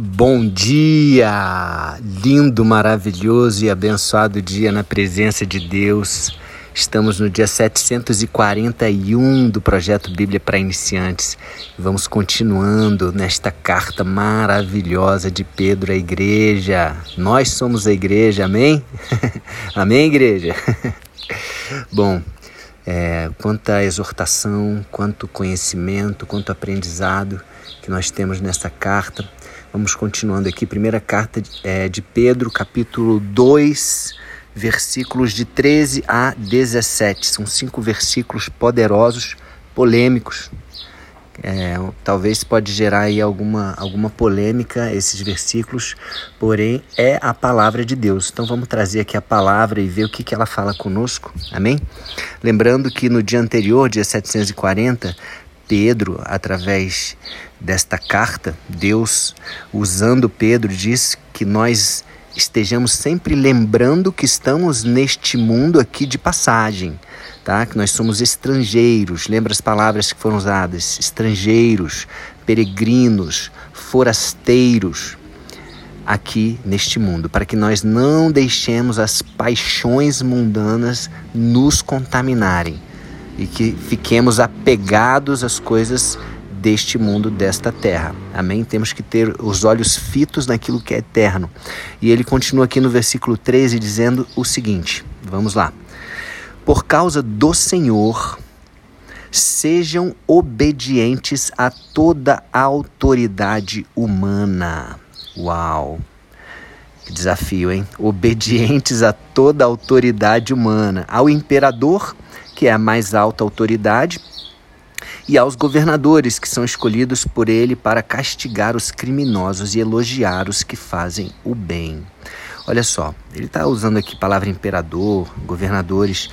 Bom dia! Lindo, maravilhoso e abençoado dia na presença de Deus. Estamos no dia 741 do projeto Bíblia para Iniciantes. Vamos continuando nesta carta maravilhosa de Pedro à igreja. Nós somos a igreja, amém? amém, igreja? Bom, é, quanta exortação, quanto conhecimento, quanto aprendizado que nós temos nesta carta Vamos continuando aqui, primeira carta é, de Pedro, capítulo 2, versículos de 13 a 17. São cinco versículos poderosos, polêmicos. É, talvez pode gerar aí alguma, alguma polêmica esses versículos, porém é a palavra de Deus. Então vamos trazer aqui a palavra e ver o que, que ela fala conosco. Amém? Lembrando que no dia anterior, dia 740, Pedro, através desta carta, Deus, usando Pedro, diz que nós estejamos sempre lembrando que estamos neste mundo aqui de passagem, tá? Que nós somos estrangeiros. Lembra as palavras que foram usadas? Estrangeiros, peregrinos, forasteiros aqui neste mundo, para que nós não deixemos as paixões mundanas nos contaminarem e que fiquemos apegados às coisas deste mundo, desta terra. Amém? Temos que ter os olhos fitos naquilo que é eterno. E ele continua aqui no versículo 13 dizendo o seguinte: vamos lá. Por causa do Senhor, sejam obedientes a toda a autoridade humana. Uau! Que desafio, hein? Obedientes a toda a autoridade humana, ao imperador, que é a mais alta autoridade, e aos governadores que são escolhidos por ele para castigar os criminosos e elogiar os que fazem o bem. Olha só, ele está usando aqui a palavra imperador, governadores,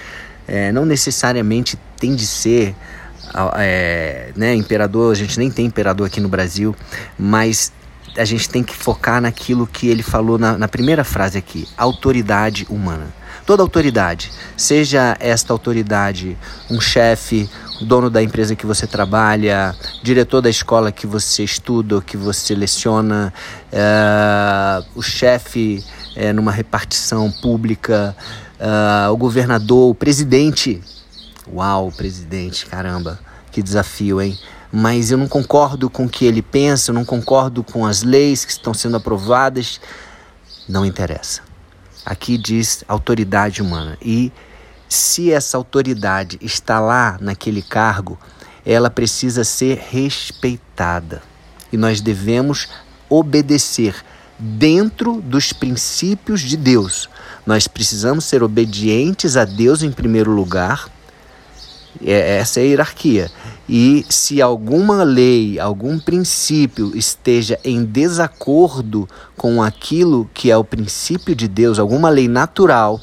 é, não necessariamente tem de ser é, né, imperador, a gente nem tem imperador aqui no Brasil, mas a gente tem que focar naquilo que ele falou na, na primeira frase aqui: autoridade humana. Toda autoridade, seja esta autoridade um chefe, dono da empresa que você trabalha, diretor da escola que você estuda, que você leciona, é, o chefe é, numa repartição pública, é, o governador, o presidente. Uau, presidente, caramba, que desafio, hein? Mas eu não concordo com o que ele pensa, eu não concordo com as leis que estão sendo aprovadas. Não interessa. Aqui diz autoridade humana. E se essa autoridade está lá naquele cargo, ela precisa ser respeitada. E nós devemos obedecer dentro dos princípios de Deus. Nós precisamos ser obedientes a Deus em primeiro lugar. É, essa é a hierarquia. E se alguma lei, algum princípio esteja em desacordo com aquilo que é o princípio de Deus, alguma lei natural,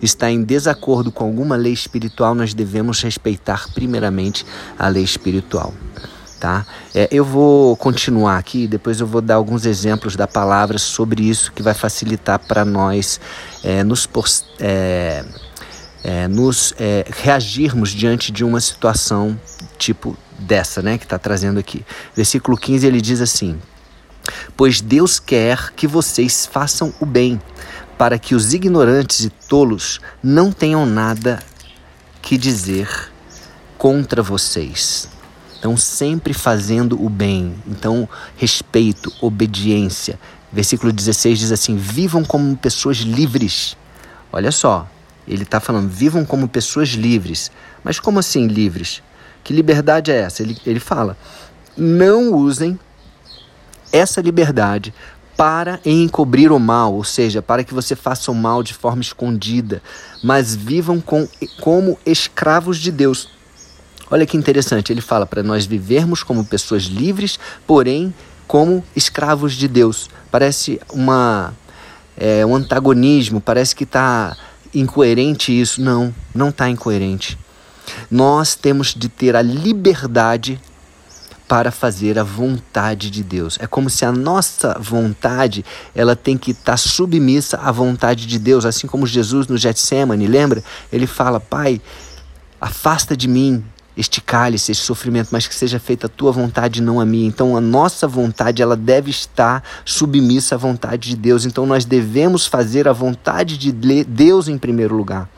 está em desacordo com alguma lei espiritual, nós devemos respeitar primeiramente a lei espiritual. Tá? É, eu vou continuar aqui, depois eu vou dar alguns exemplos da palavra sobre isso que vai facilitar para nós é, nos, é, é, nos é, reagirmos diante de uma situação tipo dessa, né, que está trazendo aqui. Versículo 15 ele diz assim: Pois Deus quer que vocês façam o bem para que os ignorantes e tolos não tenham nada que dizer contra vocês. Então, sempre fazendo o bem. Então, respeito, obediência. Versículo 16 diz assim: vivam como pessoas livres. Olha só, ele está falando, vivam como pessoas livres. Mas como assim livres? Que liberdade é essa? Ele, ele fala: não usem essa liberdade para encobrir o mal, ou seja, para que você faça o mal de forma escondida, mas vivam com, como escravos de Deus. Olha que interessante, ele fala para nós vivermos como pessoas livres, porém como escravos de Deus. Parece uma é, um antagonismo, parece que está incoerente isso. Não, não está incoerente. Nós temos de ter a liberdade para fazer a vontade de Deus. É como se a nossa vontade ela tem que estar tá submissa à vontade de Deus, assim como Jesus no Getsemane, lembra? Ele fala: Pai, afasta de mim este cálice, este sofrimento, mas que seja feita a tua vontade, não a minha. Então a nossa vontade, ela deve estar submissa à vontade de Deus. Então nós devemos fazer a vontade de Deus em primeiro lugar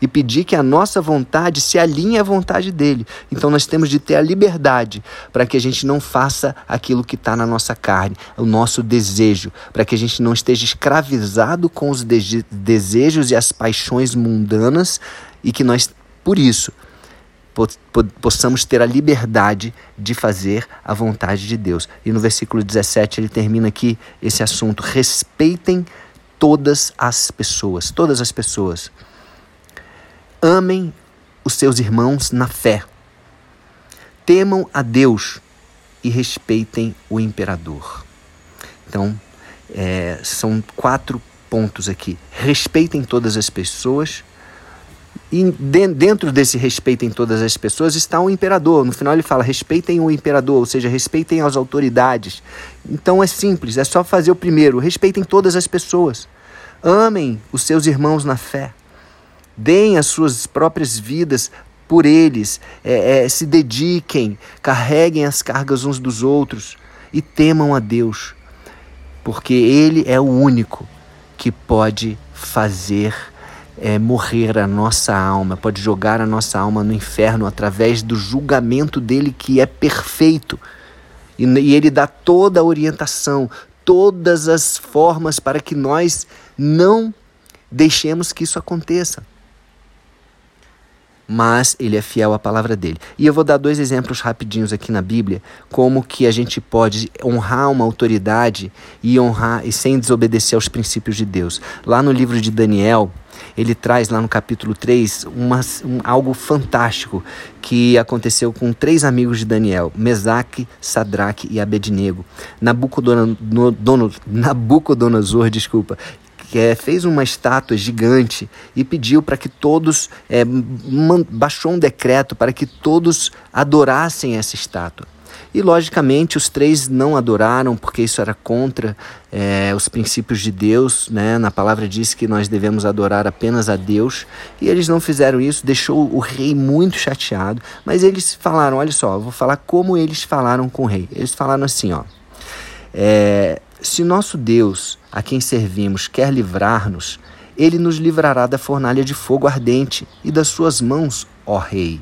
e pedir que a nossa vontade se alinhe à vontade dele. Então nós temos de ter a liberdade para que a gente não faça aquilo que está na nossa carne, o nosso desejo, para que a gente não esteja escravizado com os de desejos e as paixões mundanas e que nós, por isso, possamos ter a liberdade de fazer a vontade de Deus. E no versículo 17 ele termina aqui esse assunto: respeitem todas as pessoas, todas as pessoas. Amem os seus irmãos na fé. Temam a Deus e respeitem o imperador. Então, é, são quatro pontos aqui. Respeitem todas as pessoas. E dentro desse respeitem todas as pessoas está o imperador. No final ele fala: respeitem o imperador, ou seja, respeitem as autoridades. Então é simples, é só fazer o primeiro: respeitem todas as pessoas. Amem os seus irmãos na fé deem as suas próprias vidas por eles, é, é, se dediquem, carreguem as cargas uns dos outros e temam a Deus, porque Ele é o único que pode fazer é, morrer a nossa alma, pode jogar a nossa alma no inferno através do julgamento dele que é perfeito. E, e ele dá toda a orientação, todas as formas para que nós não deixemos que isso aconteça mas ele é fiel à palavra dele. E eu vou dar dois exemplos rapidinhos aqui na Bíblia, como que a gente pode honrar uma autoridade e honrar e sem desobedecer aos princípios de Deus. Lá no livro de Daniel, ele traz lá no capítulo 3 uma, um, algo fantástico que aconteceu com três amigos de Daniel, Mesaque, Sadraque e Abednego. Nabucodonosor, Nabucodonosor desculpa, que é, fez uma estátua gigante e pediu para que todos, é, baixou um decreto para que todos adorassem essa estátua. E logicamente os três não adoraram, porque isso era contra é, os princípios de Deus. Né? Na palavra diz que nós devemos adorar apenas a Deus. E eles não fizeram isso, deixou o rei muito chateado. Mas eles falaram: olha só, vou falar como eles falaram com o rei. Eles falaram assim: ó. É, se nosso Deus, a quem servimos, quer livrar-nos, ele nos livrará da fornalha de fogo ardente e das suas mãos, ó Rei.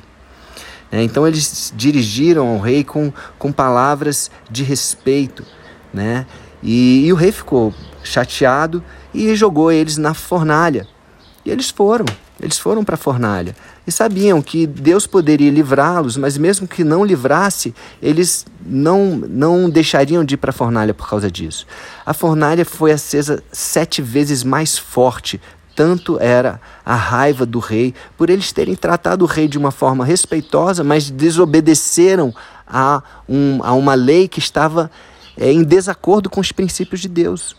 É, então eles dirigiram ao rei com, com palavras de respeito, né? E, e o rei ficou chateado e jogou eles na fornalha. E eles foram, eles foram para a fornalha e sabiam que Deus poderia livrá-los, mas mesmo que não livrasse, eles não, não deixariam de ir para a fornalha por causa disso. A fornalha foi acesa sete vezes mais forte, tanto era a raiva do rei por eles terem tratado o rei de uma forma respeitosa, mas desobedeceram a, um, a uma lei que estava é, em desacordo com os princípios de Deus.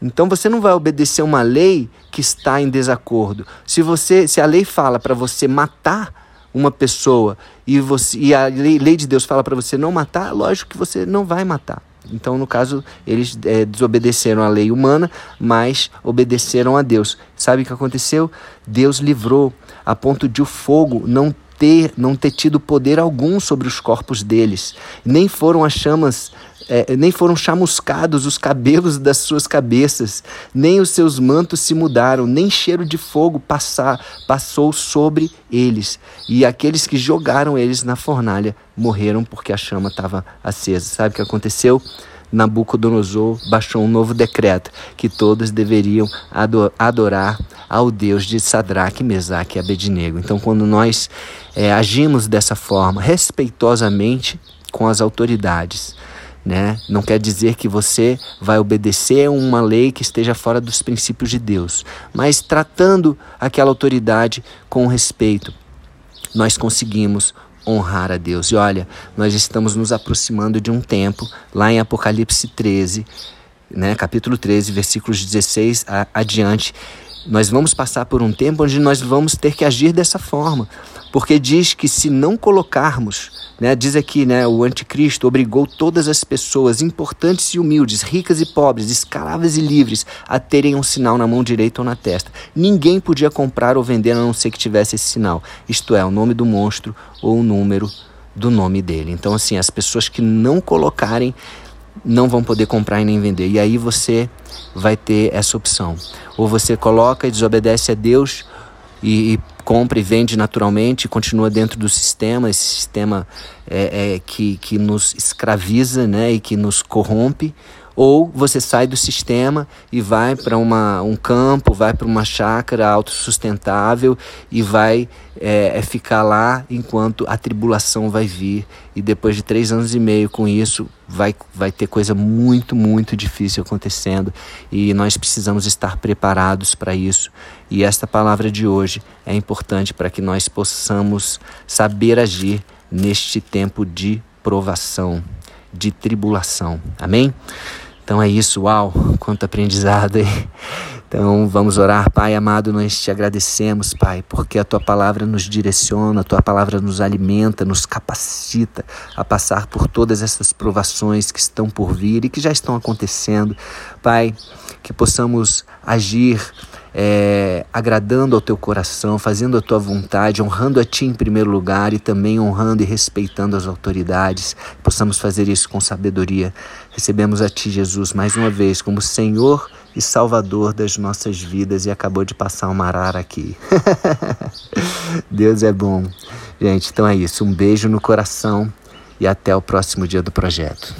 Então você não vai obedecer uma lei que está em desacordo. Se você, se a lei fala para você matar uma pessoa e, você, e a lei, lei de Deus fala para você não matar, lógico que você não vai matar. Então, no caso, eles é, desobedeceram a lei humana, mas obedeceram a Deus. Sabe o que aconteceu? Deus livrou a ponto de o fogo não ter, não ter tido poder algum sobre os corpos deles. Nem foram as chamas é, nem foram chamuscados os cabelos das suas cabeças, nem os seus mantos se mudaram, nem cheiro de fogo passar, passou sobre eles. E aqueles que jogaram eles na fornalha morreram porque a chama estava acesa. Sabe o que aconteceu? Nabucodonosor baixou um novo decreto que todos deveriam adorar ao Deus de Sadraque, Mesaque e Abednego. Então, quando nós é, agimos dessa forma, respeitosamente com as autoridades, né? Não quer dizer que você vai obedecer uma lei que esteja fora dos princípios de Deus, mas tratando aquela autoridade com respeito, nós conseguimos honrar a Deus. E olha, nós estamos nos aproximando de um tempo, lá em Apocalipse 13, né, capítulo 13, versículos 16 a, adiante, nós vamos passar por um tempo onde nós vamos ter que agir dessa forma, porque diz que se não colocarmos, né, diz aqui, né, o anticristo obrigou todas as pessoas, importantes e humildes, ricas e pobres, escravas e livres, a terem um sinal na mão direita ou na testa. Ninguém podia comprar ou vender a não ser que tivesse esse sinal, isto é, o nome do monstro ou o número do nome dele. Então, assim, as pessoas que não colocarem não vão poder comprar e nem vender. E aí você vai ter essa opção. Ou você coloca e desobedece a Deus e, e compra e vende naturalmente, continua dentro do sistema, esse sistema é, é, que, que nos escraviza né, e que nos corrompe, ou você sai do sistema e vai para um campo, vai para uma chácara autossustentável e vai é, é, ficar lá enquanto a tribulação vai vir. E depois de três anos e meio com isso, vai, vai ter coisa muito, muito difícil acontecendo. E nós precisamos estar preparados para isso. E esta palavra de hoje é importante para que nós possamos saber agir neste tempo de provação, de tribulação. Amém? Então é isso, uau, quanto aprendizado aí. Então vamos orar, Pai amado, nós te agradecemos, Pai, porque a tua palavra nos direciona, a tua palavra nos alimenta, nos capacita a passar por todas essas provações que estão por vir e que já estão acontecendo. Pai, que possamos agir é, agradando ao teu coração, fazendo a tua vontade, honrando a ti em primeiro lugar e também honrando e respeitando as autoridades. Possamos fazer isso com sabedoria. Recebemos a ti, Jesus, mais uma vez como Senhor e Salvador das nossas vidas e acabou de passar uma arara aqui. Deus é bom. Gente, então é isso. Um beijo no coração e até o próximo dia do projeto.